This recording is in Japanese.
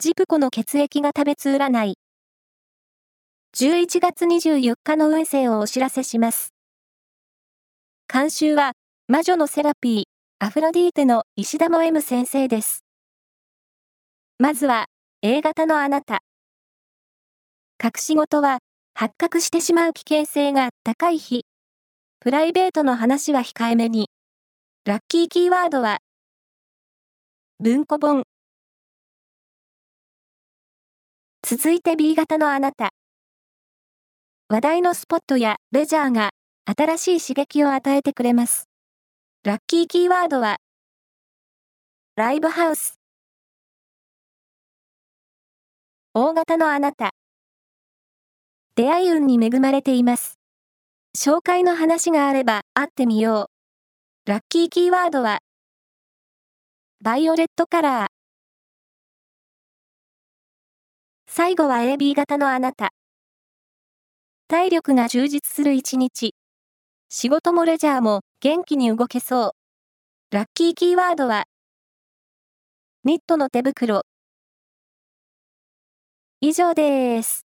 ジプコの血液が食べつ占い。11月24日の運勢をお知らせします。監修は、魔女のセラピー、アフロディーテの石田も M 先生です。まずは、A 型のあなた。隠し事は、発覚してしまう危険性が高い日。プライベートの話は控えめに。ラッキーキーワードは、文庫本。続いて B 型のあなた。話題のスポットやレジャーが新しい刺激を与えてくれます。ラッキーキーワードは、ライブハウス。大型のあなた。出会い運に恵まれています。紹介の話があれば会ってみよう。ラッキーキーワードは、バイオレットカラー。最後は AB 型のあなた。体力が充実する一日。仕事もレジャーも元気に動けそう。ラッキーキーワードは、ニットの手袋。以上です。